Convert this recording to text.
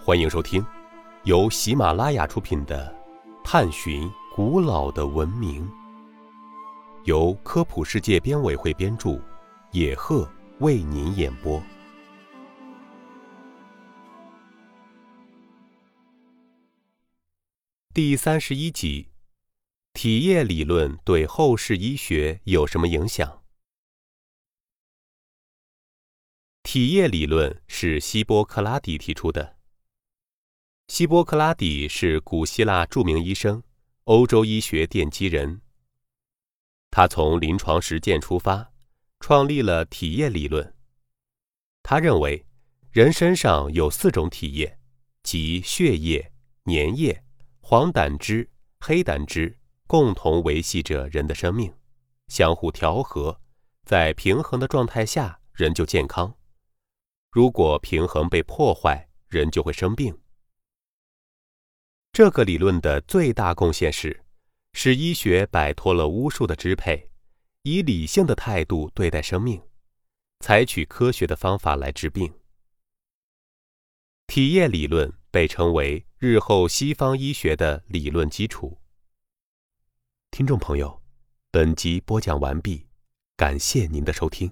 欢迎收听由喜马拉雅出品的《探寻古老的文明》，由科普世界编委会编著，野鹤为您演播。第三十一集：体液理论对后世医学有什么影响？体液理论是希波克拉底提出的。希波克拉底是古希腊著名医生，欧洲医学奠基人。他从临床实践出发，创立了体液理论。他认为，人身上有四种体液，即血液、粘液、黄胆汁、黑胆汁，共同维系着人的生命，相互调和，在平衡的状态下，人就健康。如果平衡被破坏，人就会生病。这个理论的最大贡献是，使医学摆脱了巫术的支配，以理性的态度对待生命，采取科学的方法来治病。体液理论被称为日后西方医学的理论基础。听众朋友，本集播讲完毕，感谢您的收听。